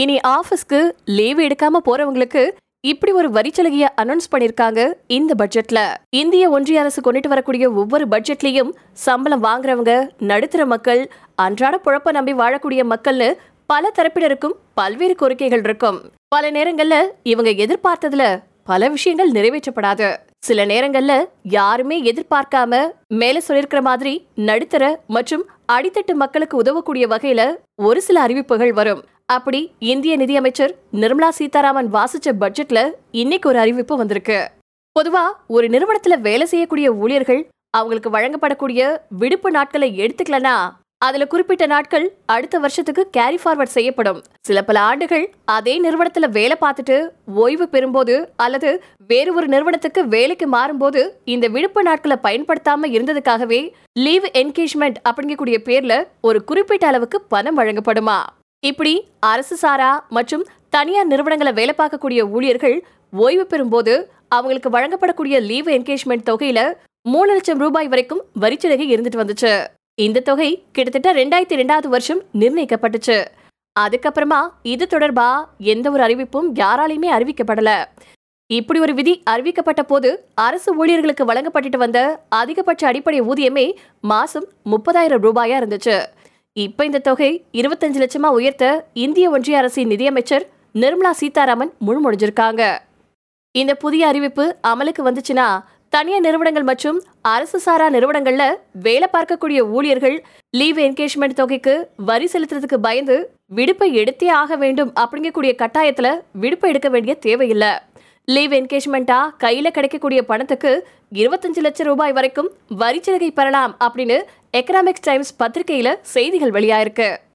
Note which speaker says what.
Speaker 1: இனி ஆபீஸ்க்கு லீவ் எடுக்காம போறவங்களுக்கு இப்படி ஒரு வரிச்சலுகைய அனௌன்ஸ் பண்ணிருக்காங்க இந்த பட்ஜெட்ல இந்திய ஒன்றிய அரசு கொண்டுட்டு வரக்கூடிய ஒவ்வொரு பட்ஜெட்லயும் சம்பளம் வாங்குறவங்க நடுத்தர மக்கள் அன்றாட புழப்ப நம்பி வாழக்கூடிய மக்கள்னு பல தரப்பினருக்கும் பல்வேறு கோரிக்கைகள் இருக்கும். பல நேரங்கள்ல இவங்க எதிர்பார்த்ததுல பல விஷயங்கள் நிறைவேற்றப்படாது. சில நேரங்கள்ல யாருமே எதிர்பார்க்காம மேல சொல்லிருக்கிற மாதிரி நடுத்தர மற்றும் அடித்தட்டு மக்களுக்கு உதவக்கூடிய வகையில ஒரு சில அறிவிப்புகள் வரும். அப்படி இந்திய நிதியமைச்சர் நிர்மலா சீதாராமன் வாசிச்ச பட்ஜெட்ல இன்னைக்கு ஒரு அறிவிப்பு வந்திருக்கு. பொதுவா ஒரு நிறுவனத்துல வேலை செய்யக்கூடிய ஊழியர்கள் அவங்களுக்கு வழங்கப்படக்கூடிய விடுப்பு நாட்களை எடுத்துக்கலனா அதுல குறிப்பிட்ட நாட்கள் அடுத்த வருஷத்துக்கு கேரி ஃபார்வர்ட் செய்யப்படும். சில பல ஆண்டுகள் அதே நிறுவனத்துல வேலை பார்த்துட்டு ஓய்வு பெறும்போது அல்லது வேறு ஒரு நிறுவனத்துக்கு வேலைக்கு மாறும்போது இந்த விடுப்பு நாட்களை பயன்படுத்தாம இருந்ததுக்காகவே லீவ் என்கேஜ்மெண்ட் அப்படிங்கக்கூடிய பேர்ல ஒரு குறிப்பிட்ட அளவுக்கு பணம் வழங்கப்படுமா? இப்படி அரசு சாரா மற்றும் தனியார் நிறுவனங்களை வேலை பார்க்கக்கூடிய ஊழியர்கள் ஓய்வு பெறும்போது அவங்களுக்கு வழங்கப்படக்கூடிய லீவ் என்கேஜ்மெண்ட் தொகையில மூணு லட்சம் ரூபாய் வரைக்கும் வரிச்சலுகை இருந்துட்டு வந்துச்சு. இந்த தொகை கிட்டத்தட்ட ரெண்டாயிரத்தி ரெண்டாவது வருஷம் நிர்ணயிக்கப்பட்டுச்சு. அதுக்கப்புறமா இது தொடர்பா எந்த ஒரு அறிவிப்பும் யாராலையுமே அறிவிக்கப்படல. இப்படி ஒரு விதி அறிவிக்கப்பட்ட போது அரசு ஊழியர்களுக்கு வழங்கப்பட்டுட்டு வந்த அதிகபட்ச அடிப்படை ஊதியமே மாசம் முப்பதாயிரம் ரூபாயா இருந்துச்சு. இப்ப இந்த தொகை இருபத்தஞ்சு லட்சமா உயர்த்த இந்திய ஒன்றிய அரசின் நிதியமைச்சர் நிர்மலா சீதாராமன் முழுமொழிஞ்சிருக்காங்க இந்த புதிய அறிவிப்பு அமலுக்கு வந்துச்சுன்னா தனியார் நிறுவனங்கள் மற்றும் அரசு சாரா நிறுவனங்கள்ல வேலை பார்க்கக்கூடிய ஊழியர்கள் லீவ் என்கேஜ்மெண்ட் தொகைக்கு வரி செலுத்துறதுக்கு பயந்து விடுப்பை எடுத்தே ஆக வேண்டும் அப்படிங்கக்கூடிய கட்டாயத்துல விடுப்பை எடுக்க வேண்டிய தேவையில்லை. லீவ் என்கேஜ்மெண்டா கையில கிடைக்கக்கூடிய பணத்துக்கு இருபத்தஞ்சு லட்சம் ரூபாய் வரைக்கும் வரிச்சலுகை பெறலாம் அப்படின்னு எக்கனாமிக்ஸ் டைம்ஸ் பத்திரிகையில செய்திகள் வெளியாயிருக்கு.